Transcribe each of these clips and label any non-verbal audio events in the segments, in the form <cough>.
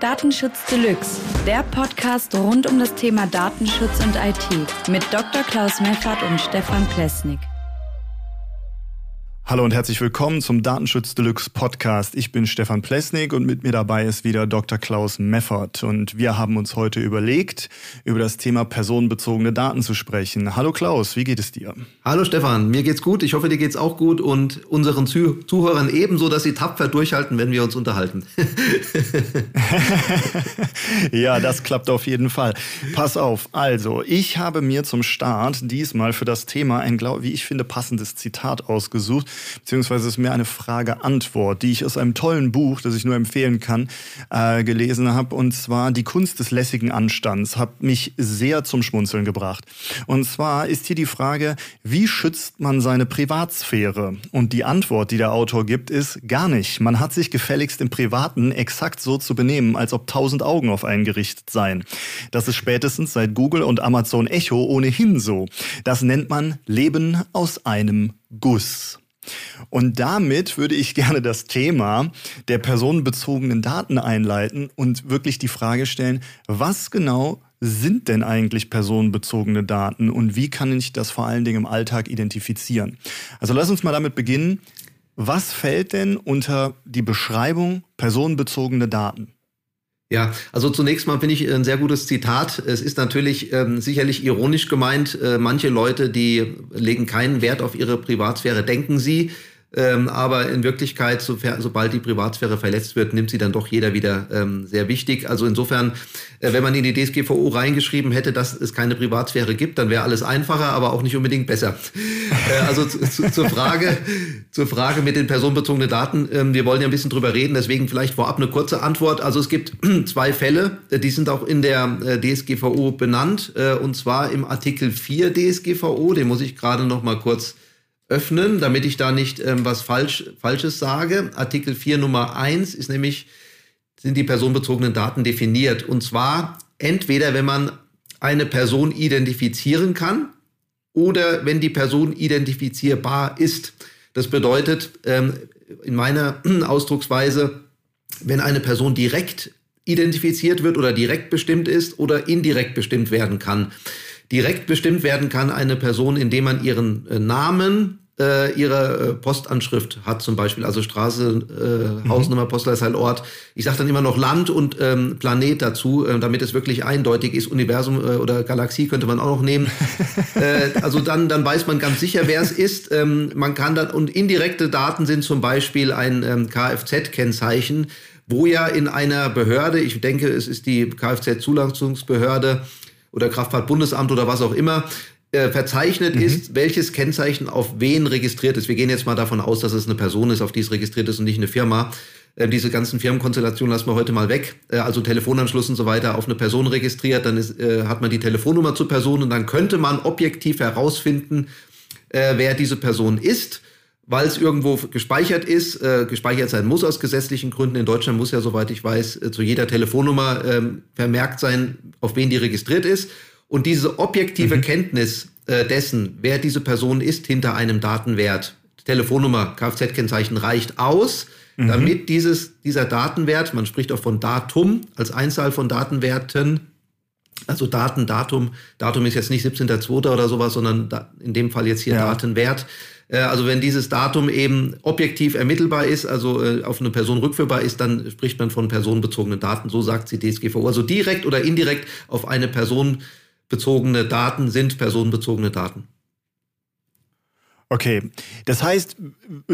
Datenschutz Deluxe, der Podcast rund um das Thema Datenschutz und IT mit Dr. Klaus Meffert und Stefan Plesnik. Hallo und herzlich willkommen zum Datenschutz Deluxe Podcast. Ich bin Stefan Plesnik und mit mir dabei ist wieder Dr. Klaus Meffert. Und wir haben uns heute überlegt, über das Thema personenbezogene Daten zu sprechen. Hallo Klaus, wie geht es dir? Hallo Stefan, mir geht's gut. Ich hoffe, dir geht's auch gut und unseren Zuh Zuhörern ebenso, dass sie tapfer durchhalten, wenn wir uns unterhalten. <laughs> <laughs> ja, das klappt auf jeden Fall. Pass auf. Also, ich habe mir zum Start diesmal für das Thema ein, wie ich finde, passendes Zitat ausgesucht beziehungsweise ist mehr eine Frage-Antwort, die ich aus einem tollen Buch, das ich nur empfehlen kann, äh, gelesen habe. Und zwar Die Kunst des lässigen Anstands hat mich sehr zum Schmunzeln gebracht. Und zwar ist hier die Frage, wie schützt man seine Privatsphäre? Und die Antwort, die der Autor gibt, ist gar nicht. Man hat sich gefälligst im Privaten exakt so zu benehmen, als ob tausend Augen auf einen gerichtet seien. Das ist spätestens seit Google und Amazon Echo ohnehin so. Das nennt man Leben aus einem Guss. Und damit würde ich gerne das Thema der personenbezogenen Daten einleiten und wirklich die Frage stellen, was genau sind denn eigentlich personenbezogene Daten und wie kann ich das vor allen Dingen im Alltag identifizieren? Also lass uns mal damit beginnen. Was fällt denn unter die Beschreibung personenbezogene Daten? Ja, also zunächst mal finde ich ein sehr gutes Zitat. Es ist natürlich ähm, sicherlich ironisch gemeint. Äh, manche Leute, die legen keinen Wert auf ihre Privatsphäre, denken sie. Ähm, aber in Wirklichkeit, so, sobald die Privatsphäre verletzt wird, nimmt sie dann doch jeder wieder ähm, sehr wichtig. Also insofern, äh, wenn man in die DSGVO reingeschrieben hätte, dass es keine Privatsphäre gibt, dann wäre alles einfacher, aber auch nicht unbedingt besser. äh, also zu, zu, zur Frage, zur Frage mit den personenbezogenen Daten. Ähm, wir wollen ja ein bisschen drüber reden, deswegen vielleicht vorab eine kurze Antwort. Also es gibt <clears throat> zwei Fälle, äh, die sind auch in der äh, DSGVO benannt, äh, und zwar im Artikel 4 DSGVO, den muss ich gerade noch mal kurz öffnen, damit ich da nicht ähm, was falsch, Falsches sage. Artikel 4 Nummer 1 ist nämlich, sind die personenbezogenen Daten definiert. Und zwar entweder, wenn man eine Person identifizieren kann oder wenn die Person identifizierbar ist. Das bedeutet ähm, in meiner <clears throat> Ausdrucksweise, wenn eine Person direkt identifiziert wird oder direkt bestimmt ist oder indirekt bestimmt werden kann. Direkt bestimmt werden kann eine Person, indem man ihren äh, Namen, äh, ihre äh, Postanschrift hat zum Beispiel, also Straße, äh, mhm. Hausnummer, Postleitzahl, Ort. Ich sage dann immer noch Land und ähm, Planet dazu, äh, damit es wirklich eindeutig ist. Universum äh, oder Galaxie könnte man auch noch nehmen. <laughs> äh, also dann, dann weiß man ganz sicher, wer es ist. Ähm, man kann dann, und indirekte Daten sind zum Beispiel ein ähm, Kfz-Kennzeichen, wo ja in einer Behörde, ich denke, es ist die Kfz-Zulassungsbehörde oder Kraftfahrtbundesamt oder was auch immer, äh, verzeichnet mhm. ist, welches Kennzeichen auf wen registriert ist. Wir gehen jetzt mal davon aus, dass es eine Person ist, auf die es registriert ist und nicht eine Firma. Äh, diese ganzen Firmenkonstellationen lassen wir heute mal weg. Äh, also Telefonanschluss und so weiter auf eine Person registriert, dann ist, äh, hat man die Telefonnummer zur Person und dann könnte man objektiv herausfinden, äh, wer diese Person ist weil es irgendwo gespeichert ist, äh, gespeichert sein muss aus gesetzlichen Gründen. In Deutschland muss ja, soweit ich weiß, äh, zu jeder Telefonnummer äh, vermerkt sein, auf wen die registriert ist. Und diese objektive mhm. Kenntnis äh, dessen, wer diese Person ist hinter einem Datenwert, Telefonnummer, Kfz-Kennzeichen reicht aus, mhm. damit dieses, dieser Datenwert, man spricht auch von Datum als Einzahl von Datenwerten, also Daten, Datum, Datum ist jetzt nicht 17.02. oder sowas, sondern da, in dem Fall jetzt hier ja. Datenwert. Äh, also wenn dieses Datum eben objektiv ermittelbar ist, also äh, auf eine Person rückführbar ist, dann spricht man von personenbezogenen Daten. So sagt sie DSGVO. Also direkt oder indirekt auf eine Person bezogene Daten sind personenbezogene Daten. Okay, das heißt,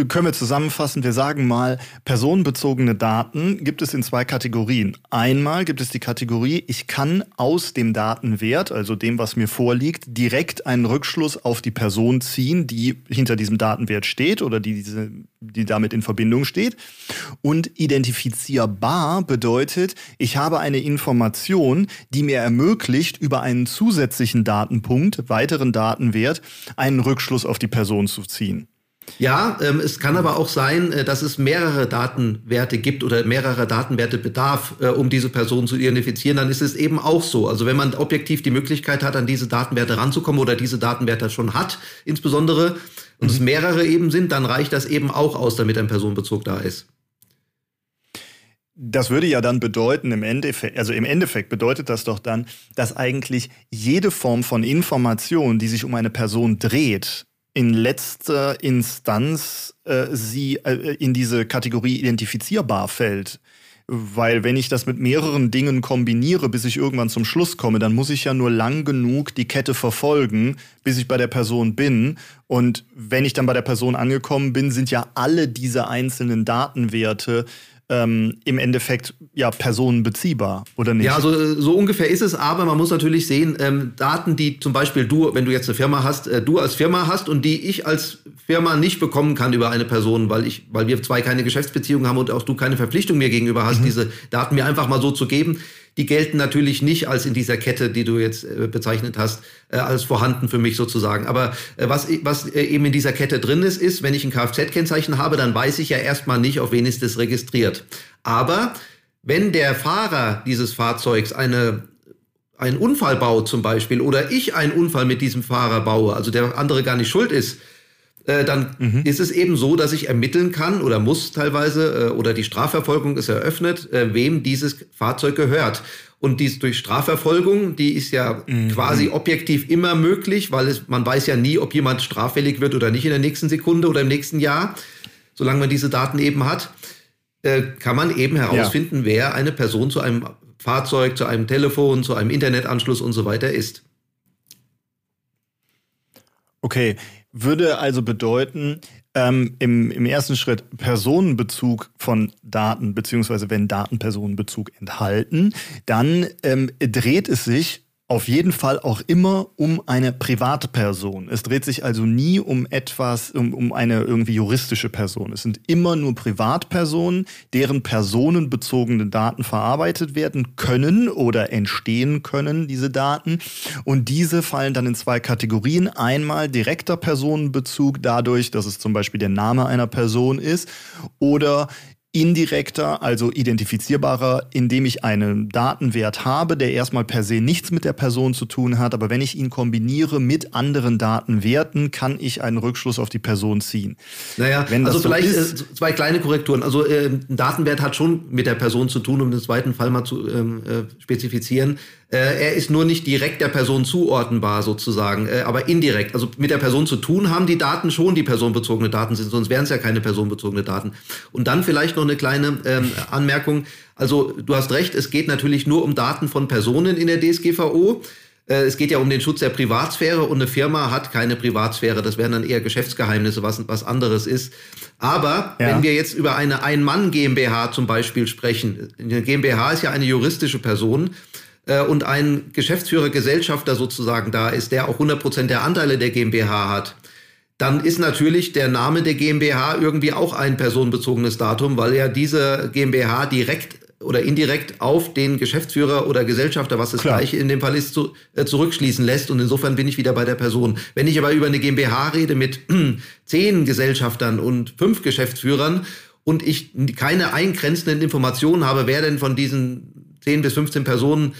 können wir zusammenfassen, wir sagen mal, personenbezogene Daten gibt es in zwei Kategorien. Einmal gibt es die Kategorie, ich kann aus dem Datenwert, also dem, was mir vorliegt, direkt einen Rückschluss auf die Person ziehen, die hinter diesem Datenwert steht oder die, diese, die damit in Verbindung steht. Und identifizierbar bedeutet, ich habe eine Information, die mir ermöglicht, über einen zusätzlichen Datenpunkt, weiteren Datenwert, einen Rückschluss auf die Person zu ziehen. Ja, ähm, es kann aber auch sein, äh, dass es mehrere Datenwerte gibt oder mehrere Datenwerte bedarf, äh, um diese Person zu identifizieren. Dann ist es eben auch so. Also wenn man objektiv die Möglichkeit hat, an diese Datenwerte ranzukommen oder diese Datenwerte schon hat, insbesondere, und mhm. es mehrere eben sind, dann reicht das eben auch aus, damit ein Personenbezug da ist. Das würde ja dann bedeuten, im Endeffekt, also im Endeffekt bedeutet das doch dann, dass eigentlich jede Form von Information, die sich um eine Person dreht, in letzter Instanz äh, sie äh, in diese Kategorie identifizierbar fällt. Weil wenn ich das mit mehreren Dingen kombiniere, bis ich irgendwann zum Schluss komme, dann muss ich ja nur lang genug die Kette verfolgen, bis ich bei der Person bin. Und wenn ich dann bei der Person angekommen bin, sind ja alle diese einzelnen Datenwerte ähm, im Endeffekt ja personenbeziehbar, oder nicht? Ja, also so ungefähr ist es, aber man muss natürlich sehen, ähm, Daten, die zum Beispiel du, wenn du jetzt eine Firma hast, äh, du als Firma hast und die ich als Firma nicht bekommen kann über eine Person, weil ich, weil wir zwei keine Geschäftsbeziehung haben und auch du keine Verpflichtung mir gegenüber hast, mhm. diese Daten mir einfach mal so zu geben die gelten natürlich nicht als in dieser Kette, die du jetzt äh, bezeichnet hast, äh, als vorhanden für mich sozusagen. Aber äh, was, was eben in dieser Kette drin ist, ist, wenn ich ein Kfz-Kennzeichen habe, dann weiß ich ja erstmal nicht, auf wen ist das registriert. Aber wenn der Fahrer dieses Fahrzeugs eine einen Unfall baut zum Beispiel oder ich einen Unfall mit diesem Fahrer baue, also der andere gar nicht schuld ist, äh, dann mhm. ist es eben so, dass ich ermitteln kann oder muss teilweise äh, oder die Strafverfolgung ist eröffnet, äh, wem dieses Fahrzeug gehört. Und dies durch Strafverfolgung, die ist ja mhm. quasi objektiv immer möglich, weil es, man weiß ja nie, ob jemand straffällig wird oder nicht in der nächsten Sekunde oder im nächsten Jahr, solange man diese Daten eben hat, äh, kann man eben herausfinden, ja. wer eine Person zu einem Fahrzeug, zu einem Telefon, zu einem Internetanschluss und so weiter ist. Okay, würde also bedeuten, ähm, im, im ersten Schritt Personenbezug von Daten, beziehungsweise wenn Daten Personenbezug enthalten, dann ähm, dreht es sich auf jeden Fall auch immer um eine private Person. Es dreht sich also nie um etwas, um, um eine irgendwie juristische Person. Es sind immer nur Privatpersonen, deren personenbezogene Daten verarbeitet werden können oder entstehen können, diese Daten. Und diese fallen dann in zwei Kategorien. Einmal direkter Personenbezug dadurch, dass es zum Beispiel der Name einer Person ist oder indirekter, also identifizierbarer, indem ich einen Datenwert habe, der erstmal per se nichts mit der Person zu tun hat, aber wenn ich ihn kombiniere mit anderen Datenwerten, kann ich einen Rückschluss auf die Person ziehen. Naja, also so vielleicht ist, äh, zwei kleine Korrekturen. Also äh, ein Datenwert hat schon mit der Person zu tun, um den zweiten Fall mal zu ähm, äh, spezifizieren. Äh, er ist nur nicht direkt der Person zuordnenbar sozusagen, äh, aber indirekt. Also mit der Person zu tun haben die Daten schon, die personenbezogene Daten sind, sonst wären es ja keine personenbezogene Daten. Und dann vielleicht noch eine kleine ähm, Anmerkung. Also du hast recht, es geht natürlich nur um Daten von Personen in der DSGVO. Äh, es geht ja um den Schutz der Privatsphäre und eine Firma hat keine Privatsphäre. Das wären dann eher Geschäftsgeheimnisse, was, was anderes ist. Aber ja. wenn wir jetzt über eine Ein-Mann-GmbH zum Beispiel sprechen, eine GmbH ist ja eine juristische Person äh, und ein Geschäftsführer, Gesellschafter sozusagen da ist, der auch 100 Prozent der Anteile der GmbH hat, dann ist natürlich der Name der GmbH irgendwie auch ein personenbezogenes Datum, weil ja diese GmbH direkt oder indirekt auf den Geschäftsführer oder Gesellschafter, was das Klar. gleiche in dem Fall ist, zu, äh, zurückschließen lässt. Und insofern bin ich wieder bei der Person. Wenn ich aber über eine GmbH rede mit <clears throat> zehn Gesellschaftern und fünf Geschäftsführern und ich keine eingrenzenden Informationen habe, wer denn von diesen zehn bis 15 Personen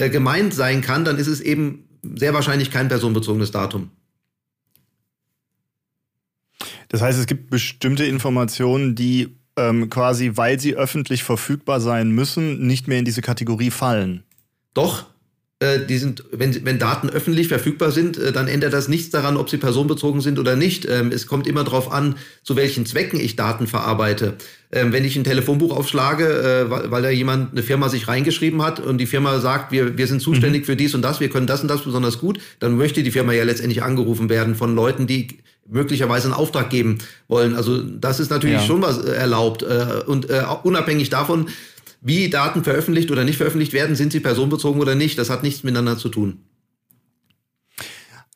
äh, gemeint sein kann, dann ist es eben sehr wahrscheinlich kein personenbezogenes Datum. Das heißt, es gibt bestimmte Informationen, die ähm, quasi, weil sie öffentlich verfügbar sein müssen, nicht mehr in diese Kategorie fallen. Doch, die sind, wenn, wenn Daten öffentlich verfügbar sind, äh, dann ändert das nichts daran, ob sie personenbezogen sind oder nicht. Ähm, es kommt immer darauf an, zu welchen Zwecken ich Daten verarbeite. Ähm, wenn ich ein Telefonbuch aufschlage, äh, weil, weil da jemand, eine Firma sich reingeschrieben hat und die Firma sagt, wir, wir sind zuständig mhm. für dies und das, wir können das und das besonders gut, dann möchte die Firma ja letztendlich angerufen werden von Leuten, die möglicherweise einen Auftrag geben wollen. Also das ist natürlich ja. schon was erlaubt. Und unabhängig davon wie Daten veröffentlicht oder nicht veröffentlicht werden, sind sie personenbezogen oder nicht, das hat nichts miteinander zu tun.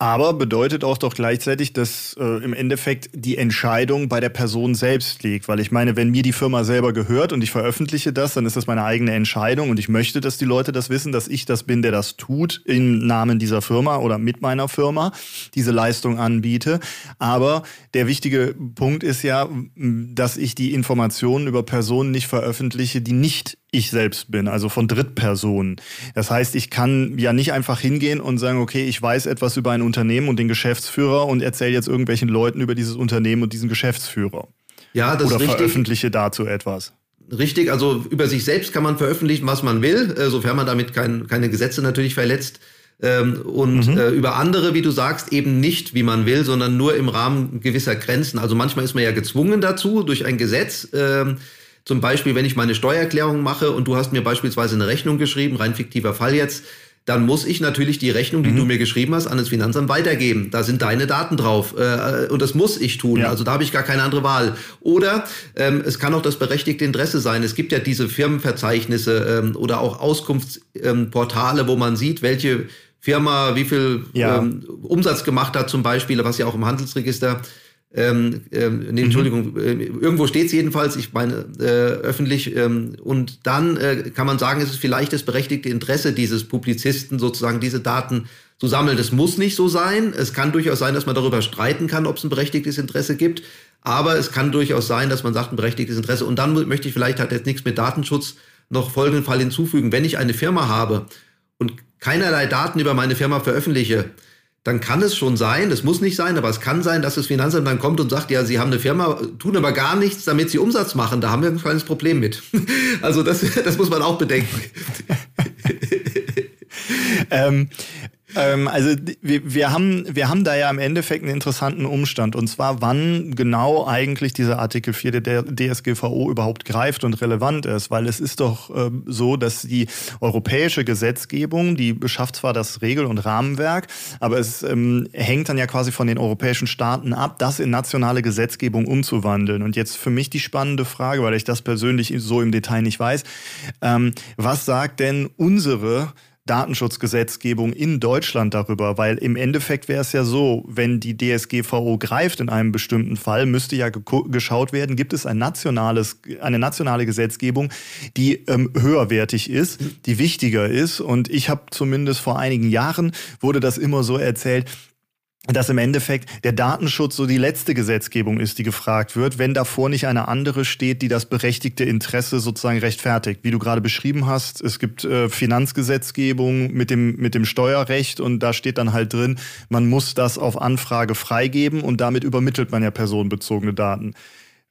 Aber bedeutet auch doch gleichzeitig, dass äh, im Endeffekt die Entscheidung bei der Person selbst liegt. Weil ich meine, wenn mir die Firma selber gehört und ich veröffentliche das, dann ist das meine eigene Entscheidung und ich möchte, dass die Leute das wissen, dass ich das bin, der das tut, im Namen dieser Firma oder mit meiner Firma diese Leistung anbiete. Aber der wichtige Punkt ist ja, dass ich die Informationen über Personen nicht veröffentliche, die nicht ich selbst bin, also von Drittpersonen. Das heißt, ich kann ja nicht einfach hingehen und sagen, okay, ich weiß etwas über ein Unternehmen und den Geschäftsführer und erzähle jetzt irgendwelchen Leuten über dieses Unternehmen und diesen Geschäftsführer. Ja, das Oder ist richtig. veröffentliche dazu etwas. richtig. Also über sich selbst kann man veröffentlichen, was man will, äh, sofern man damit kein, keine Gesetze natürlich verletzt. Ähm, und mhm. äh, über andere, wie du sagst, eben nicht, wie man will, sondern nur im Rahmen gewisser Grenzen. Also manchmal ist man ja gezwungen dazu durch ein Gesetz. Zum Beispiel, wenn ich meine Steuererklärung mache und du hast mir beispielsweise eine Rechnung geschrieben, rein fiktiver Fall jetzt, dann muss ich natürlich die Rechnung, die mhm. du mir geschrieben hast, an das Finanzamt weitergeben. Da sind deine Daten drauf äh, und das muss ich tun. Ja. Also da habe ich gar keine andere Wahl. Oder ähm, es kann auch das berechtigte Interesse sein. Es gibt ja diese Firmenverzeichnisse ähm, oder auch Auskunftsportale, ähm, wo man sieht, welche Firma wie viel ja. ähm, Umsatz gemacht hat zum Beispiel, was ja auch im Handelsregister ähm, ähm, nee, Entschuldigung, mhm. äh, irgendwo steht es jedenfalls, ich meine äh, öffentlich. Ähm, und dann äh, kann man sagen, es ist vielleicht das berechtigte Interesse dieses Publizisten, sozusagen diese Daten zu sammeln. Das muss nicht so sein. Es kann durchaus sein, dass man darüber streiten kann, ob es ein berechtigtes Interesse gibt. Aber es kann durchaus sein, dass man sagt, ein berechtigtes Interesse. Und dann möchte ich vielleicht, hat jetzt nichts mit Datenschutz, noch folgenden Fall hinzufügen. Wenn ich eine Firma habe und keinerlei Daten über meine Firma veröffentliche, dann kann es schon sein, das muss nicht sein, aber es kann sein, dass das Finanzamt dann kommt und sagt, ja, Sie haben eine Firma, tun aber gar nichts, damit Sie Umsatz machen. Da haben wir ein kleines Problem mit. <laughs> Also das, das muss man auch bedenken. <laughs> ähm, ähm, also wir, wir, haben, wir haben da ja im Endeffekt einen interessanten Umstand. Und zwar, wann genau eigentlich dieser Artikel 4 der DSGVO überhaupt greift und relevant ist. Weil es ist doch äh, so, dass die europäische Gesetzgebung, die beschafft zwar das Regel- und Rahmenwerk, aber es ähm, hängt dann ja quasi von den europäischen Staaten ab, das in nationale Gesetzgebung umzuwandeln. Und jetzt für mich die spannende Frage, weil ich das persönlich so im Detail nicht weiß. Ähm, was sagt denn unsere Datenschutzgesetzgebung in Deutschland darüber, weil im Endeffekt wäre es ja so, wenn die DSGVO greift in einem bestimmten Fall, müsste ja geschaut werden, gibt es ein nationales, eine nationale Gesetzgebung, die ähm, höherwertig ist, die wichtiger ist. Und ich habe zumindest vor einigen Jahren wurde das immer so erzählt, dass im Endeffekt der Datenschutz so die letzte Gesetzgebung ist, die gefragt wird, wenn davor nicht eine andere steht, die das berechtigte Interesse sozusagen rechtfertigt. Wie du gerade beschrieben hast, es gibt äh, Finanzgesetzgebung mit dem, mit dem Steuerrecht und da steht dann halt drin, man muss das auf Anfrage freigeben und damit übermittelt man ja personenbezogene Daten.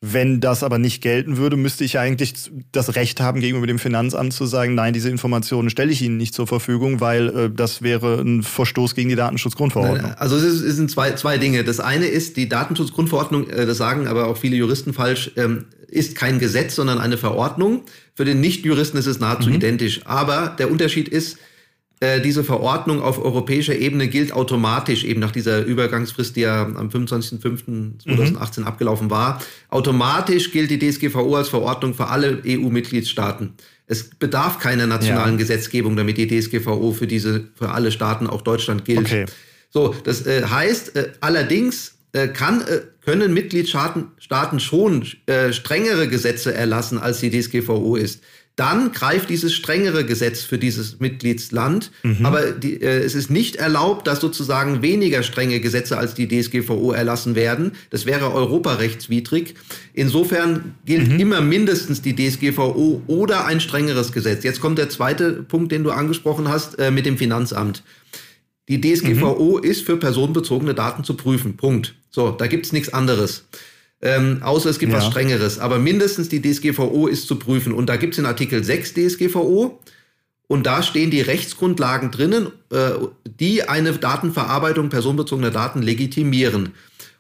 Wenn das aber nicht gelten würde, müsste ich eigentlich das Recht haben, gegenüber dem Finanzamt zu sagen, nein, diese Informationen stelle ich Ihnen nicht zur Verfügung, weil äh, das wäre ein Verstoß gegen die Datenschutzgrundverordnung. Also es, sind zwei, zwei Dinge. Das eine ist, die Datenschutzgrundverordnung, äh, das sagen aber auch viele Juristen falsch, ähm, ist kein Gesetz, sondern eine Verordnung. Für den Nichtjuristen ist es nahezu mhm. identisch. Aber der Unterschied ist, äh, diese Verordnung auf europäischer Ebene gilt automatisch, eben nach dieser Übergangsfrist, die ja am 25.05.2018 mhm. abgelaufen war. Automatisch gilt die DSGVO als Verordnung für alle EU-Mitgliedstaaten. Es bedarf keiner nationalen ja. Gesetzgebung, damit die DSGVO für diese, für alle Staaten, auch Deutschland gilt. Okay. So, das äh, heißt, äh, allerdings äh, kann, äh, können Mitgliedstaaten Staaten schon äh, strengere Gesetze erlassen, als die DSGVO ist dann greift dieses strengere Gesetz für dieses Mitgliedsland. Mhm. Aber die, äh, es ist nicht erlaubt, dass sozusagen weniger strenge Gesetze als die DSGVO erlassen werden. Das wäre europarechtswidrig. Insofern gilt mhm. immer mindestens die DSGVO oder ein strengeres Gesetz. Jetzt kommt der zweite Punkt, den du angesprochen hast, äh, mit dem Finanzamt. Die DSGVO mhm. ist für personenbezogene Daten zu prüfen. Punkt. So, da gibt's nichts anderes. Ähm, außer es gibt ja. was Strengeres. Aber mindestens die DSGVO ist zu prüfen. Und da gibt es in Artikel 6 DSGVO. Und da stehen die Rechtsgrundlagen drinnen, äh, die eine Datenverarbeitung personenbezogener Daten legitimieren.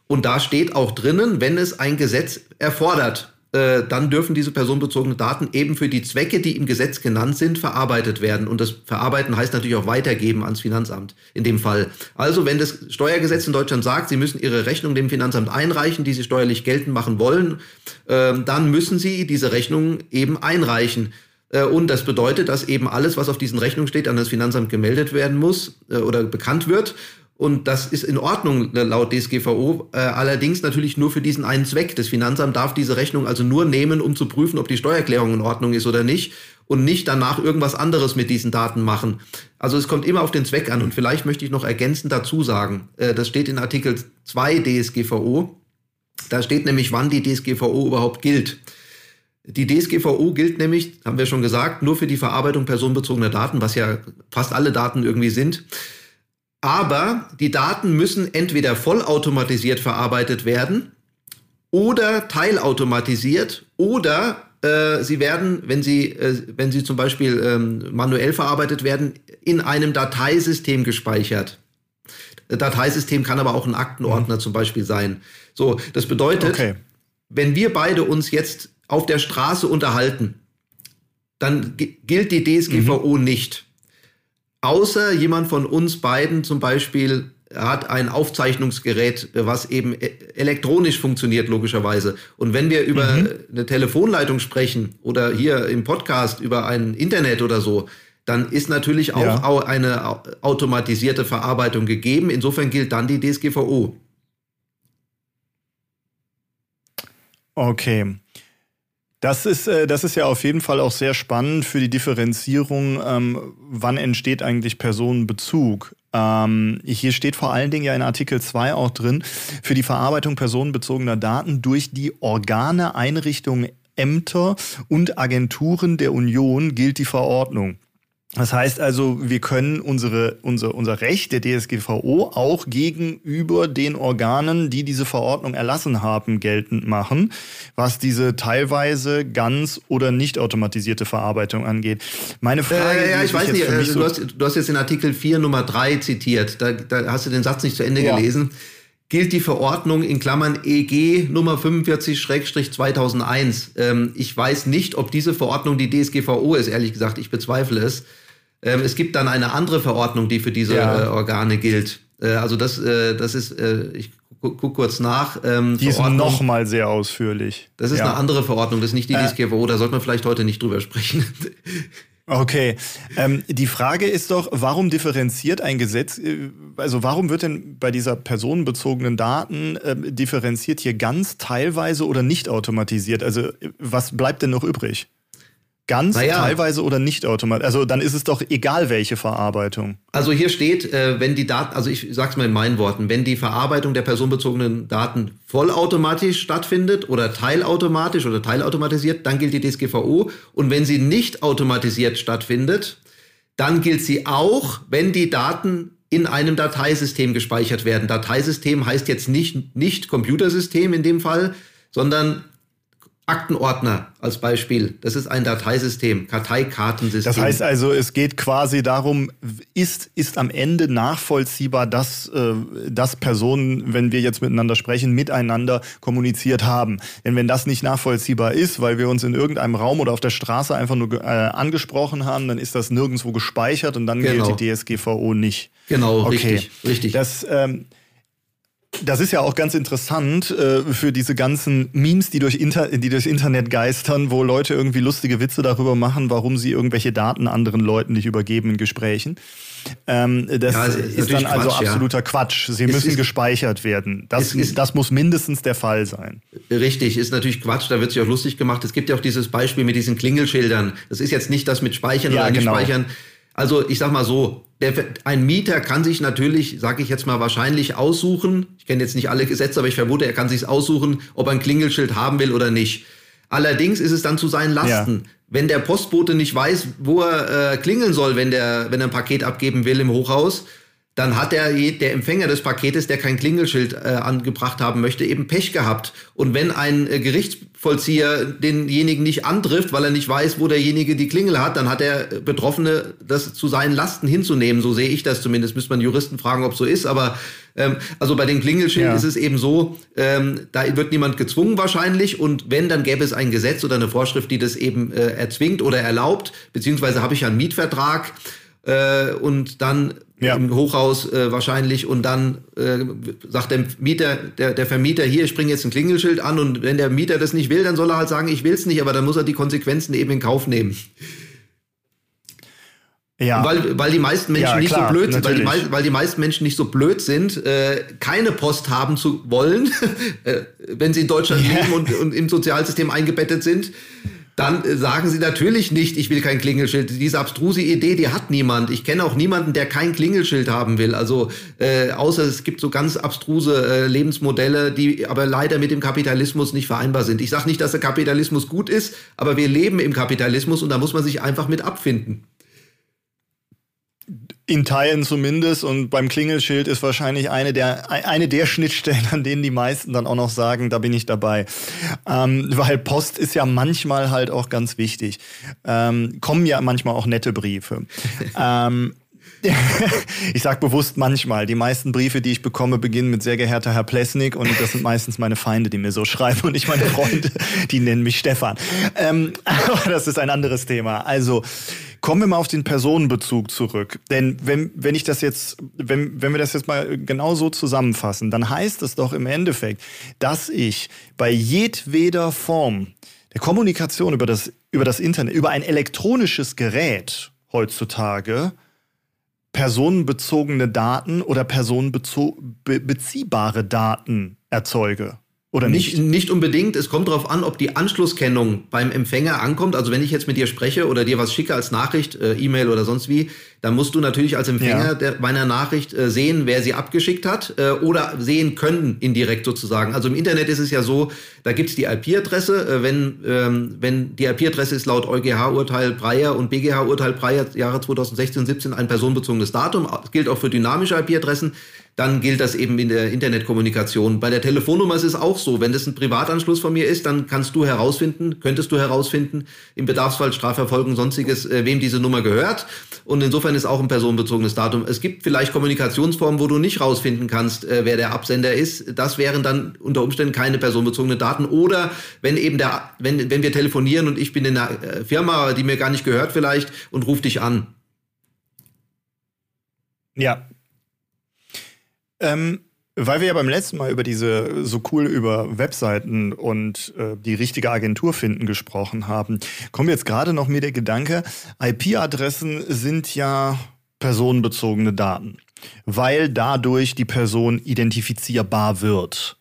Und da steht auch drinnen, wenn es ein Gesetz erfordert. Äh, dann dürfen diese personenbezogenen Daten eben für die Zwecke, die im Gesetz genannt sind, verarbeitet werden. Und das Verarbeiten heißt natürlich auch weitergeben ans Finanzamt in dem Fall. Also wenn das Steuergesetz in Deutschland sagt, Sie müssen Ihre Rechnung dem Finanzamt einreichen, die Sie steuerlich geltend machen wollen, äh, dann müssen Sie diese Rechnung eben einreichen. Äh, und das bedeutet, dass eben alles, was auf diesen Rechnungen steht, an das Finanzamt gemeldet werden muss äh, oder bekannt wird. Und das ist in Ordnung äh, laut DSGVO, äh, allerdings natürlich nur für diesen einen Zweck. Das Finanzamt darf diese Rechnung also nur nehmen, um zu prüfen, ob die Steuererklärung in Ordnung ist oder nicht und nicht danach irgendwas anderes mit diesen Daten machen. Also es kommt immer auf den Zweck an und vielleicht möchte ich noch ergänzend dazu sagen, äh, das steht in Artikel 2 DSGVO, da steht nämlich, wann die DSGVO überhaupt gilt. Die DSGVO gilt nämlich, haben wir schon gesagt, nur für die Verarbeitung personenbezogener Daten, was ja fast alle Daten irgendwie sind. Aber die Daten müssen entweder vollautomatisiert verarbeitet werden oder teilautomatisiert oder äh, sie werden, wenn sie, äh, wenn sie zum Beispiel ähm, manuell verarbeitet werden, in einem Dateisystem gespeichert. Dateisystem kann aber auch ein Aktenordner mhm. zum Beispiel sein. So, das bedeutet, okay. wenn wir beide uns jetzt auf der Straße unterhalten, dann gilt die DSGVO mhm. nicht. Außer jemand von uns beiden zum Beispiel hat ein Aufzeichnungsgerät, was eben e-, elektronisch funktioniert, logischerweise. Und wenn wir über mhm. eine Telefonleitung sprechen oder hier im Podcast über ein Internet oder so, dann ist natürlich auch ja. eine automatisierte Verarbeitung gegeben. Insofern gilt dann die DSGVO. Okay. Das ist, äh, das ist ja auf jeden Fall auch sehr spannend für die Differenzierung, ähm, wann entsteht eigentlich Personenbezug. Ähm, hier steht vor allen Dingen ja in Artikel 2 auch drin, für die Verarbeitung personenbezogener Daten durch die Organe, Einrichtungen, Ämter und Agenturen der Union gilt die Verordnung. Das heißt also, wir können unsere, unser, unser Recht der DSGVO auch gegenüber den Organen, die diese Verordnung erlassen haben, geltend machen, was diese teilweise ganz oder nicht automatisierte Verarbeitung angeht. Meine Frage äh, ja, ich weiß nicht, äh, du, hast, du hast jetzt in Artikel 4 Nummer 3 zitiert, da, da hast du den Satz nicht zu Ende ja. gelesen gilt die Verordnung in Klammern EG Nummer 45-2001. Ähm, ich weiß nicht, ob diese Verordnung die DSGVO ist, ehrlich gesagt. Ich bezweifle es. Ähm, es gibt dann eine andere Verordnung, die für diese ja. äh, Organe gilt. Äh, also das, äh, das ist, äh, ich guck, kurz nach. Ähm, die ist nochmal sehr ausführlich. Das ist ja. eine andere Verordnung, das ist nicht die äh. DSGVO, da sollte man vielleicht heute nicht drüber sprechen. <laughs> Okay. Ähm, die Frage ist doch, warum differenziert ein Gesetz, äh, also warum wird denn bei dieser personenbezogenen Daten äh, differenziert hier ganz teilweise oder nicht automatisiert? Also was bleibt denn noch übrig? Ganz, naja. teilweise oder nicht automatisch. Also dann ist es doch egal, welche Verarbeitung. Also hier steht, äh, wenn die Daten, also ich sag's mal in meinen Worten, wenn die Verarbeitung der personenbezogenen Daten vollautomatisch stattfindet oder teilautomatisch oder teilautomatisiert, dann gilt die DSGVO. Und wenn sie nicht automatisiert stattfindet, dann gilt sie auch, wenn die Daten in einem Dateisystem gespeichert werden. Dateisystem heißt jetzt nicht, nicht Computersystem in dem Fall, sondern Aktenordner als Beispiel. Das ist ein Dateisystem, Karteikartensystem. Das heißt also, es geht quasi darum, ist, ist am Ende nachvollziehbar, dass, äh, dass Personen, wenn wir jetzt miteinander sprechen, miteinander kommuniziert haben. Denn wenn das nicht nachvollziehbar ist, weil wir uns in irgendeinem Raum oder auf der Straße einfach nur äh, angesprochen haben, dann ist das nirgendwo gespeichert und dann genau. gilt die DSGVO nicht. Genau, okay. richtig. richtig. Das, ähm, das ist ja auch ganz interessant äh, für diese ganzen Memes, die durch, Inter die durch Internet geistern, wo Leute irgendwie lustige Witze darüber machen, warum sie irgendwelche Daten anderen Leuten nicht übergeben in Gesprächen. Ähm, das ja, ist, ist dann also absoluter ja. Quatsch. Sie es müssen ist, gespeichert werden. Das, ist, das muss mindestens der Fall sein. Richtig, ist natürlich Quatsch. Da wird sich auch lustig gemacht. Es gibt ja auch dieses Beispiel mit diesen Klingelschildern. Das ist jetzt nicht das mit Speichern ja, oder genau. Speichern. Also ich sag mal so, der, ein Mieter kann sich natürlich, sage ich jetzt mal, wahrscheinlich aussuchen. Ich kenne jetzt nicht alle Gesetze, aber ich vermute, er kann sich aussuchen, ob er ein Klingelschild haben will oder nicht. Allerdings ist es dann zu seinen Lasten. Ja. Wenn der Postbote nicht weiß, wo er äh, klingeln soll, wenn der, wenn er ein Paket abgeben will im Hochhaus, dann hat der, der Empfänger des Paketes, der kein Klingelschild äh, angebracht haben möchte, eben Pech gehabt. Und wenn ein äh, Gerichtsvollzieher denjenigen nicht antrifft, weil er nicht weiß, wo derjenige die Klingel hat, dann hat der Betroffene das zu seinen Lasten hinzunehmen. So sehe ich das zumindest. Müsste man Juristen fragen, ob so ist. Aber ähm, also bei den Klingelschild ja. ist es eben so, ähm, da wird niemand gezwungen wahrscheinlich. Und wenn, dann gäbe es ein Gesetz oder eine Vorschrift, die das eben äh, erzwingt oder erlaubt. Beziehungsweise habe ich ja einen Mietvertrag. Äh, und dann ja. im Hochhaus äh, wahrscheinlich und dann äh, sagt der Mieter, der, der Vermieter hier, ich bringe jetzt ein Klingelschild an und wenn der Mieter das nicht will, dann soll er halt sagen, ich will es nicht, aber dann muss er die Konsequenzen eben in Kauf nehmen. Ja. Weil, weil die meisten Menschen ja, nicht klar, so blöd sind, weil die, weil die meisten Menschen nicht so blöd sind, äh, keine Post haben zu wollen, <laughs> äh, wenn sie in Deutschland ja. leben und, und im Sozialsystem eingebettet sind dann äh, sagen sie natürlich nicht, ich will kein Klingelschild. Diese abstruse Idee, die hat niemand. Ich kenne auch niemanden, der kein Klingelschild haben will. Also äh, außer es gibt so ganz abstruse äh, Lebensmodelle, die aber leider mit dem Kapitalismus nicht vereinbar sind. Ich sage nicht, dass der Kapitalismus gut ist, aber wir leben im Kapitalismus und da muss man sich einfach mit abfinden. In Teilen zumindest und beim Klingelschild ist wahrscheinlich eine der, eine der Schnittstellen, an denen die meisten dann auch noch sagen, da bin ich dabei. Ähm, weil Post ist ja manchmal halt auch ganz wichtig. Ähm, kommen ja manchmal auch nette Briefe. <laughs> ähm, <laughs> ich sage bewusst manchmal. Die meisten Briefe, die ich bekomme, beginnen mit sehr geehrter Herr Plesnik und das sind meistens meine Feinde, die mir so schreiben und nicht meine Freunde, die nennen mich Stefan. Ähm, <laughs> aber das ist ein anderes Thema. Also kommen wir mal auf den Personenbezug zurück. Denn wenn, wenn ich das jetzt, wenn, wenn wir das jetzt mal genau so zusammenfassen, dann heißt es doch im Endeffekt, dass ich bei jedweder Form der Kommunikation über das, über das Internet, über ein elektronisches Gerät heutzutage personenbezogene Daten oder personenbeziehbare Daten erzeuge. Oder nicht? nicht? Nicht unbedingt. Es kommt darauf an, ob die Anschlusskennung beim Empfänger ankommt. Also wenn ich jetzt mit dir spreche oder dir was schicke als Nachricht, äh, E-Mail oder sonst wie, dann musst du natürlich als Empfänger ja. der, meiner Nachricht äh, sehen, wer sie abgeschickt hat äh, oder sehen können indirekt sozusagen. Also im Internet ist es ja so, da gibt's die IP-Adresse. Äh, wenn, ähm, wenn die IP-Adresse ist laut EuGH-Urteil Breyer und BGH-Urteil Breyer Jahre 2016 und 17 ein personenbezogenes Datum, gilt auch für dynamische IP-Adressen dann gilt das eben in der Internetkommunikation. Bei der Telefonnummer ist es auch so. Wenn das ein Privatanschluss von mir ist, dann kannst du herausfinden, könntest du herausfinden, im Bedarfsfall Strafverfolgung, sonstiges, äh, wem diese Nummer gehört. Und insofern ist auch ein personenbezogenes Datum. Es gibt vielleicht Kommunikationsformen, wo du nicht rausfinden kannst, äh, wer der Absender ist. Das wären dann unter Umständen keine personenbezogenen Daten. Oder wenn eben der, wenn, wenn wir telefonieren und ich bin in einer äh, Firma, die mir gar nicht gehört vielleicht und ruf dich an. Ja, ähm, weil wir ja beim letzten Mal über diese so cool über Webseiten und äh, die richtige Agentur finden gesprochen haben, kommt jetzt gerade noch mir der Gedanke, IP-Adressen sind ja personenbezogene Daten, weil dadurch die Person identifizierbar wird.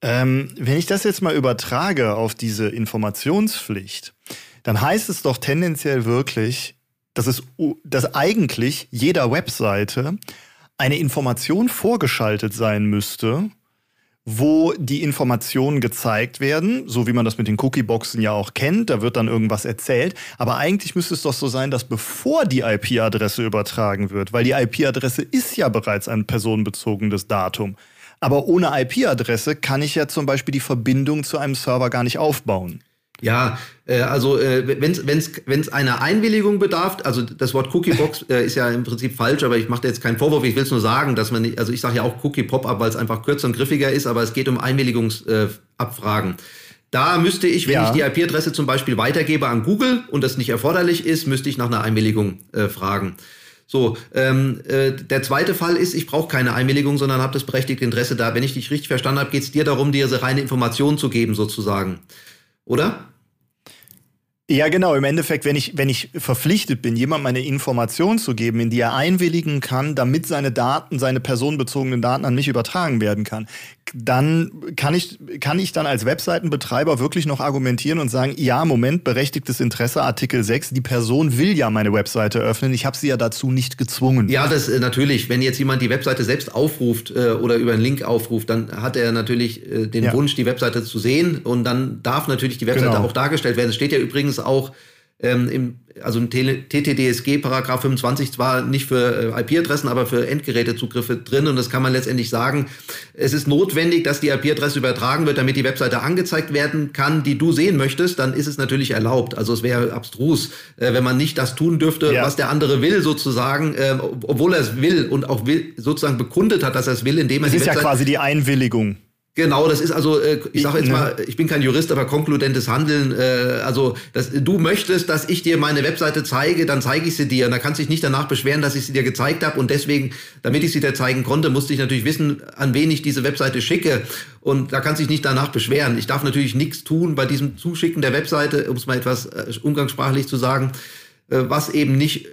Ähm, wenn ich das jetzt mal übertrage auf diese Informationspflicht, dann heißt es doch tendenziell wirklich, dass es dass eigentlich jeder Webseite eine Information vorgeschaltet sein müsste, wo die Informationen gezeigt werden, so wie man das mit den Cookie-Boxen ja auch kennt, da wird dann irgendwas erzählt. Aber eigentlich müsste es doch so sein, dass bevor die IP-Adresse übertragen wird, weil die IP-Adresse ist ja bereits ein personenbezogenes Datum. Aber ohne IP-Adresse kann ich ja zum Beispiel die Verbindung zu einem Server gar nicht aufbauen. Ja, äh, also äh, wenn es wenn's, wenn's einer Einwilligung bedarf, also das Wort Cookie-Box <laughs> äh, ist ja im Prinzip falsch, aber ich mache jetzt keinen Vorwurf, ich will es nur sagen, dass man nicht, also ich sage ja auch Cookie-Pop-Up, weil es einfach kürzer und griffiger ist, aber es geht um Einwilligungsabfragen. Äh, da müsste ich, wenn ja. ich die IP-Adresse zum Beispiel weitergebe an Google und das nicht erforderlich ist, müsste ich nach einer Einwilligung äh, fragen. So, ähm, äh, der zweite Fall ist, ich brauche keine Einwilligung, sondern habe das berechtigte Interesse da. Wenn ich dich richtig verstanden habe, geht es dir darum, dir diese reine Information zu geben, sozusagen. Oder? Ja, genau. Im Endeffekt, wenn ich, wenn ich verpflichtet bin, jemandem eine Information zu geben, in die er einwilligen kann, damit seine Daten, seine personenbezogenen Daten an mich übertragen werden kann, dann kann ich, kann ich dann als Webseitenbetreiber wirklich noch argumentieren und sagen, ja, Moment, berechtigtes Interesse, Artikel 6, die Person will ja meine Webseite öffnen, ich habe sie ja dazu nicht gezwungen. Ja, das äh, natürlich. Wenn jetzt jemand die Webseite selbst aufruft äh, oder über einen Link aufruft, dann hat er natürlich äh, den ja. Wunsch, die Webseite zu sehen und dann darf natürlich die Webseite genau. auch dargestellt werden. Es steht ja übrigens auch ähm, im, also im TTDSG Paragraph 25 zwar nicht für äh, IP-Adressen, aber für Endgerätezugriffe drin und das kann man letztendlich sagen. Es ist notwendig, dass die IP-Adresse übertragen wird, damit die Webseite angezeigt werden kann, die du sehen möchtest, dann ist es natürlich erlaubt. Also es wäre abstrus, äh, wenn man nicht das tun dürfte, ja. was der andere will sozusagen, äh, obwohl er es will und auch will, sozusagen bekundet hat, dass er es will, indem er das ist Webseite ja quasi die Einwilligung. Genau, das ist also, äh, ich sage jetzt ne. mal, ich bin kein Jurist, aber konkludentes Handeln. Äh, also, dass du möchtest, dass ich dir meine Webseite zeige, dann zeige ich sie dir. Und da kannst du dich nicht danach beschweren, dass ich sie dir gezeigt habe. Und deswegen, damit ich sie dir zeigen konnte, musste ich natürlich wissen, an wen ich diese Webseite schicke. Und da kannst du dich nicht danach beschweren. Ich darf natürlich nichts tun bei diesem Zuschicken der Webseite, um es mal etwas äh, umgangssprachlich zu sagen, was eben nicht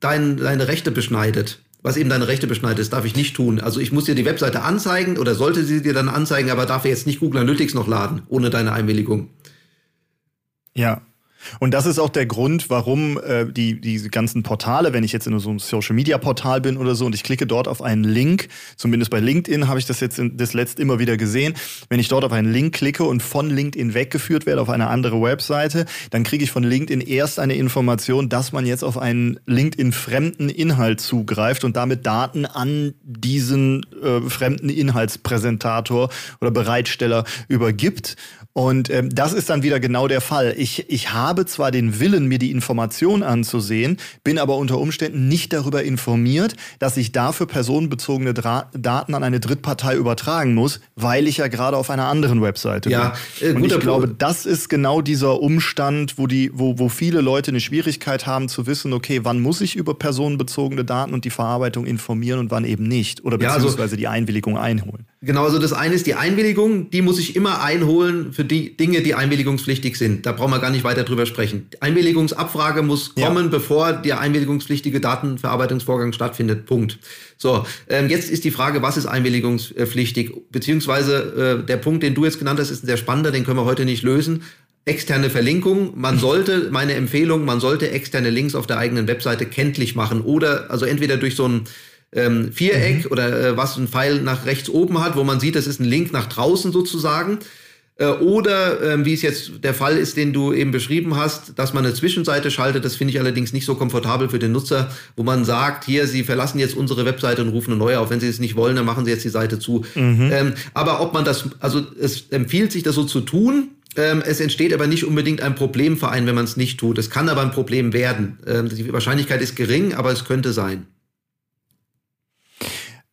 dein, deine Rechte beschneidet was eben deine Rechte beschneidet, das darf ich nicht tun. Also ich muss dir die Webseite anzeigen oder sollte sie dir dann anzeigen, aber darf jetzt nicht Google Analytics noch laden, ohne deine Einwilligung. Ja. Und das ist auch der Grund, warum äh, die diese ganzen Portale, wenn ich jetzt in so einem Social Media Portal bin oder so und ich klicke dort auf einen Link, zumindest bei LinkedIn habe ich das jetzt in, das letzt immer wieder gesehen, wenn ich dort auf einen Link klicke und von LinkedIn weggeführt werde auf eine andere Webseite, dann kriege ich von LinkedIn erst eine Information, dass man jetzt auf einen LinkedIn fremden Inhalt zugreift und damit Daten an diesen äh, fremden Inhaltspräsentator oder Bereitsteller übergibt. Und ähm, das ist dann wieder genau der Fall. Ich, ich habe zwar den Willen, mir die Information anzusehen, bin aber unter Umständen nicht darüber informiert, dass ich dafür personenbezogene Dra Daten an eine Drittpartei übertragen muss, weil ich ja gerade auf einer anderen Webseite ja, bin. Äh, Und ich glaube, das ist genau dieser Umstand, wo, die, wo, wo viele Leute eine Schwierigkeit haben zu wissen, okay, wann muss ich über personenbezogene Daten und die Verarbeitung informieren und wann eben nicht. Oder beziehungsweise ja, also, die Einwilligung einholen. Genau, also das eine ist die Einwilligung, die muss ich immer einholen für die Dinge, die einwilligungspflichtig sind. Da brauchen wir gar nicht weiter drüber sprechen. Die Einwilligungsabfrage muss kommen, ja. bevor der einwilligungspflichtige Datenverarbeitungsvorgang stattfindet. Punkt. So, ähm, jetzt ist die Frage, was ist einwilligungspflichtig? Beziehungsweise äh, der Punkt, den du jetzt genannt hast, ist ein sehr spannender, den können wir heute nicht lösen. Externe Verlinkung. Man sollte, meine Empfehlung, man sollte externe Links auf der eigenen Webseite kenntlich machen oder also entweder durch so ein ähm, Viereck mhm. oder äh, was ein Pfeil nach rechts oben hat, wo man sieht, das ist ein Link nach draußen sozusagen. Äh, oder ähm, wie es jetzt der Fall ist, den du eben beschrieben hast, dass man eine Zwischenseite schaltet, das finde ich allerdings nicht so komfortabel für den Nutzer, wo man sagt, hier, Sie verlassen jetzt unsere Webseite und rufen eine neue auf. Wenn Sie es nicht wollen, dann machen Sie jetzt die Seite zu. Mhm. Ähm, aber ob man das, also es empfiehlt sich, das so zu tun. Ähm, es entsteht aber nicht unbedingt ein Problem für einen, wenn man es nicht tut. Es kann aber ein Problem werden. Die Wahrscheinlichkeit ist gering, aber es könnte sein.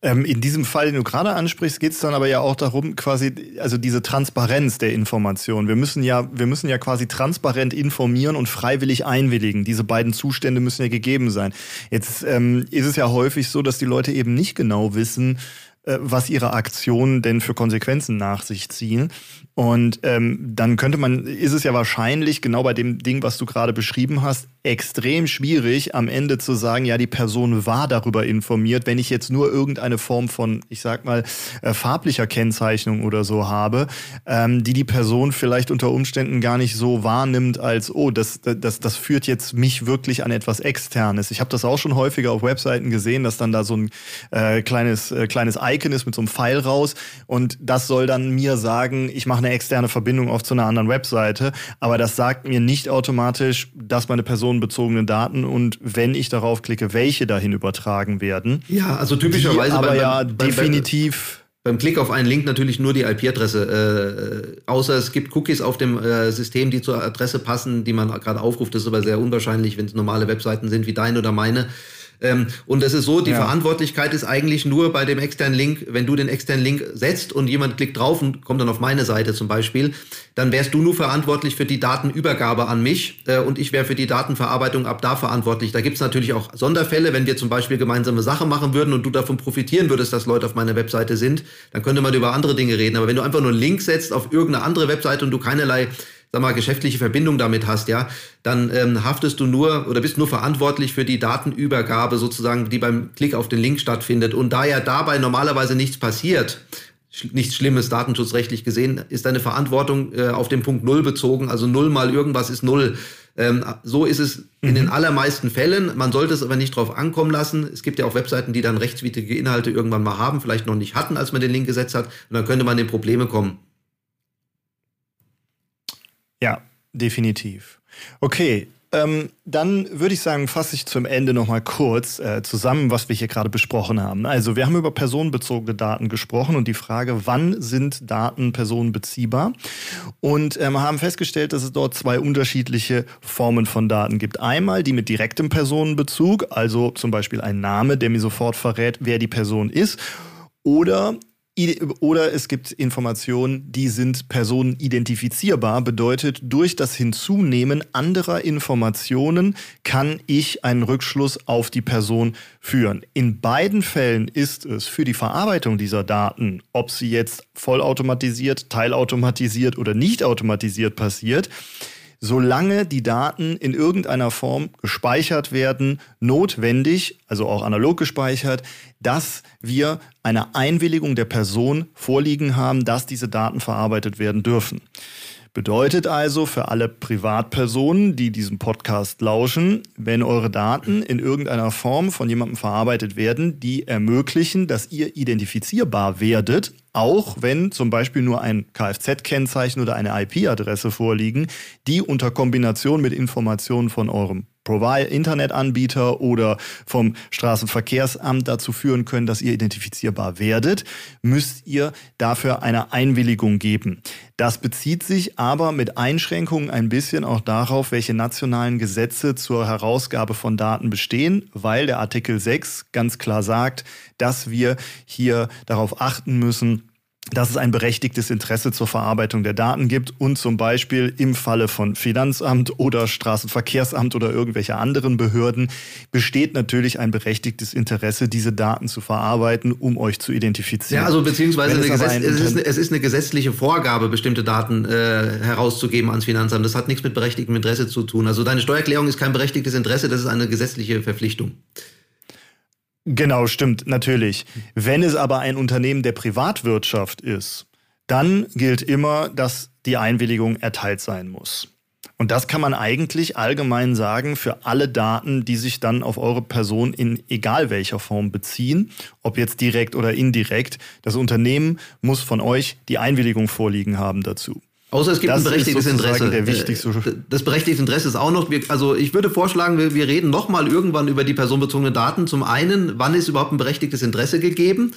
Ähm, in diesem Fall, den du gerade ansprichst, geht es dann aber ja auch darum, quasi, also diese Transparenz der Information. Wir müssen ja, wir müssen ja quasi transparent informieren und freiwillig einwilligen. Diese beiden Zustände müssen ja gegeben sein. Jetzt ähm, ist es ja häufig so, dass die Leute eben nicht genau wissen, was ihre Aktionen denn für Konsequenzen nach sich ziehen. Und ähm, dann könnte man, ist es ja wahrscheinlich, genau bei dem Ding, was du gerade beschrieben hast, extrem schwierig, am Ende zu sagen, ja, die Person war darüber informiert, wenn ich jetzt nur irgendeine Form von, ich sag mal, äh, farblicher Kennzeichnung oder so habe, ähm, die die Person vielleicht unter Umständen gar nicht so wahrnimmt, als, oh, das, das, das führt jetzt mich wirklich an etwas Externes. Ich habe das auch schon häufiger auf Webseiten gesehen, dass dann da so ein äh, kleines, äh, kleines Icon ist mit so einem Pfeil raus und das soll dann mir sagen, ich mache eine externe Verbindung auf zu einer anderen Webseite, aber das sagt mir nicht automatisch, dass meine personenbezogenen Daten und wenn ich darauf klicke, welche dahin übertragen werden. Ja, also typischerweise. Die aber beim, ja beim, definitiv. Beim Klick auf einen Link natürlich nur die IP-Adresse. Äh, außer es gibt Cookies auf dem äh, System, die zur Adresse passen, die man gerade aufruft. Das ist aber sehr unwahrscheinlich, wenn es normale Webseiten sind wie deine oder meine. Ähm, und es ist so, die ja. Verantwortlichkeit ist eigentlich nur bei dem externen Link, wenn du den externen Link setzt und jemand klickt drauf und kommt dann auf meine Seite zum Beispiel, dann wärst du nur verantwortlich für die Datenübergabe an mich äh, und ich wäre für die Datenverarbeitung ab da verantwortlich. Da gibt es natürlich auch Sonderfälle, wenn wir zum Beispiel gemeinsame Sache machen würden und du davon profitieren würdest, dass Leute auf meiner Webseite sind, dann könnte man über andere Dinge reden. Aber wenn du einfach nur einen Link setzt auf irgendeine andere Webseite und du keinerlei sag mal, geschäftliche Verbindung damit hast, ja, dann ähm, haftest du nur oder bist nur verantwortlich für die Datenübergabe sozusagen, die beim Klick auf den Link stattfindet. Und da ja dabei normalerweise nichts passiert, nichts Schlimmes datenschutzrechtlich gesehen, ist deine Verantwortung äh, auf den Punkt Null bezogen. Also Null mal irgendwas ist Null. Ähm, so ist es in mhm. den allermeisten Fällen. Man sollte es aber nicht drauf ankommen lassen. Es gibt ja auch Webseiten, die dann rechtswidrige Inhalte irgendwann mal haben, vielleicht noch nicht hatten, als man den Link gesetzt hat. Und dann könnte man in Probleme kommen. Ja, definitiv. Okay, ähm, dann würde ich sagen, fasse ich zum Ende nochmal kurz äh, zusammen, was wir hier gerade besprochen haben. Also wir haben über personenbezogene Daten gesprochen und die Frage, wann sind Daten personenbeziehbar? Und ähm, haben festgestellt, dass es dort zwei unterschiedliche Formen von Daten gibt. Einmal die mit direktem Personenbezug, also zum Beispiel ein Name, der mir sofort verrät, wer die Person ist. Oder oder es gibt Informationen, die sind personenidentifizierbar, bedeutet, durch das Hinzunehmen anderer Informationen kann ich einen Rückschluss auf die Person führen. In beiden Fällen ist es für die Verarbeitung dieser Daten, ob sie jetzt vollautomatisiert, teilautomatisiert oder nicht automatisiert passiert, solange die Daten in irgendeiner Form gespeichert werden, notwendig, also auch analog gespeichert, dass wir eine Einwilligung der Person vorliegen haben, dass diese Daten verarbeitet werden dürfen. Bedeutet also für alle Privatpersonen, die diesem Podcast lauschen, wenn eure Daten in irgendeiner Form von jemandem verarbeitet werden, die ermöglichen, dass ihr identifizierbar werdet, auch wenn zum Beispiel nur ein Kfz-Kennzeichen oder eine IP-Adresse vorliegen, die unter Kombination mit Informationen von eurem Internetanbieter oder vom Straßenverkehrsamt dazu führen können, dass ihr identifizierbar werdet, müsst ihr dafür eine Einwilligung geben. Das bezieht sich aber mit Einschränkungen ein bisschen auch darauf, welche nationalen Gesetze zur Herausgabe von Daten bestehen, weil der Artikel 6 ganz klar sagt, dass wir hier darauf achten müssen, dass es ein berechtigtes Interesse zur Verarbeitung der Daten gibt und zum Beispiel im Falle von Finanzamt oder Straßenverkehrsamt oder irgendwelche anderen Behörden besteht natürlich ein berechtigtes Interesse, diese Daten zu verarbeiten, um euch zu identifizieren. Ja, also beziehungsweise es, Gesetz, es, ist eine, es, ist eine, gesetzliche Vorgabe, bestimmte Daten äh, herauszugeben ans Finanzamt. Das hat nichts mit berechtigtem Interesse zu tun. Also deine Steuererklärung ist kein berechtigtes Interesse, das ist eine gesetzliche Verpflichtung. Genau, stimmt, natürlich. Wenn es aber ein Unternehmen der Privatwirtschaft ist, dann gilt immer, dass die Einwilligung erteilt sein muss. Und das kann man eigentlich allgemein sagen für alle Daten, die sich dann auf eure Person in egal welcher Form beziehen, ob jetzt direkt oder indirekt. Das Unternehmen muss von euch die Einwilligung vorliegen haben dazu. Außer es gibt das ein berechtigtes Interesse. Äh, das berechtigte Interesse ist auch noch, also ich würde vorschlagen, wir, wir reden nochmal irgendwann über die personenbezogenen Daten. Zum einen, wann ist überhaupt ein berechtigtes Interesse gegeben?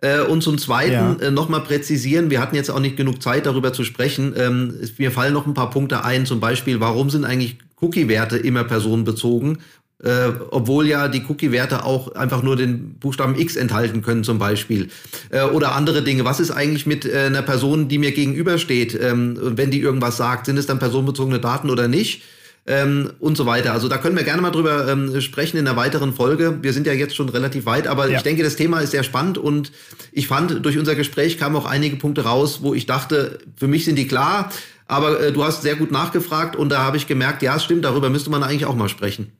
Äh, und zum Zweiten ja. Äh, nochmal präzisieren, wir hatten jetzt auch nicht genug Zeit darüber zu sprechen. Ähm, mir fallen noch ein paar Punkte ein, zum Beispiel, warum sind eigentlich Cookie-Werte immer personenbezogen äh, obwohl ja die Cookie-Werte auch einfach nur den Buchstaben X enthalten können zum Beispiel. Äh, oder andere Dinge. Was ist eigentlich mit äh, einer Person, die mir gegenübersteht, ähm, wenn die irgendwas sagt? Sind es dann personenbezogene Daten oder nicht? Ähm, und so weiter. Also da können wir gerne mal drüber ähm, sprechen in einer weiteren Folge. Wir sind ja jetzt schon relativ weit, aber ja. ich denke, das Thema ist sehr spannend und ich fand, durch unser Gespräch kamen auch einige Punkte raus, wo ich dachte, für mich sind die klar, aber äh, du hast sehr gut nachgefragt und da habe ich gemerkt, ja, es stimmt, darüber müsste man eigentlich auch mal sprechen.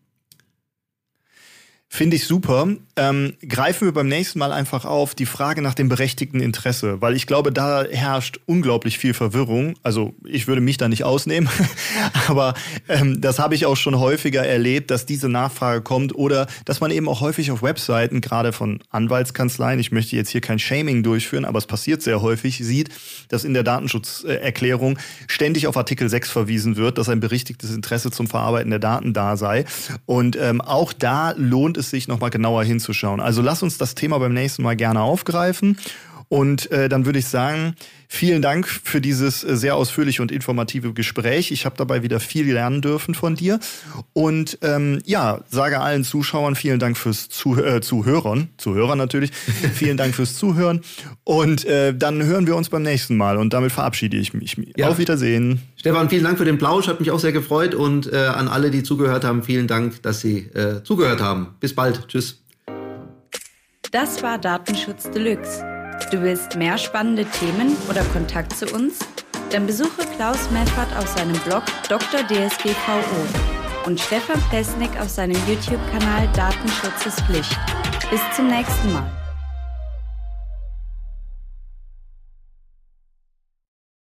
Finde ich super. Ähm, greifen wir beim nächsten Mal einfach auf die Frage nach dem berechtigten Interesse, weil ich glaube, da herrscht unglaublich viel Verwirrung. Also ich würde mich da nicht ausnehmen, <laughs> aber ähm, das habe ich auch schon häufiger erlebt, dass diese Nachfrage kommt oder dass man eben auch häufig auf Webseiten, gerade von Anwaltskanzleien, ich möchte jetzt hier kein Shaming durchführen, aber es passiert sehr häufig, sieht, dass in der Datenschutzerklärung ständig auf Artikel 6 verwiesen wird, dass ein berechtigtes Interesse zum Verarbeiten der Daten da sei. Und ähm, auch da lohnt es sich nochmal genauer hinzuschauen. Also lass uns das Thema beim nächsten Mal gerne aufgreifen. Und äh, dann würde ich sagen, vielen Dank für dieses äh, sehr ausführliche und informative Gespräch. Ich habe dabei wieder viel lernen dürfen von dir. Und ähm, ja, sage allen Zuschauern vielen Dank fürs Zuh äh, Zuhörern, Zuhörer natürlich, <laughs> vielen Dank fürs Zuhören. Und äh, dann hören wir uns beim nächsten Mal. Und damit verabschiede ich mich. Ja. Auf Wiedersehen. Stefan, vielen Dank für den Plausch, hat mich auch sehr gefreut. Und äh, an alle, die zugehört haben, vielen Dank, dass Sie äh, zugehört haben. Bis bald. Tschüss. Das war Datenschutz Deluxe. Du willst mehr spannende Themen oder Kontakt zu uns? Dann besuche Klaus Meffert auf seinem Blog Dr. DSGVO und Stefan Plesnik auf seinem YouTube-Kanal Datenschutz ist Pflicht. Bis zum nächsten Mal.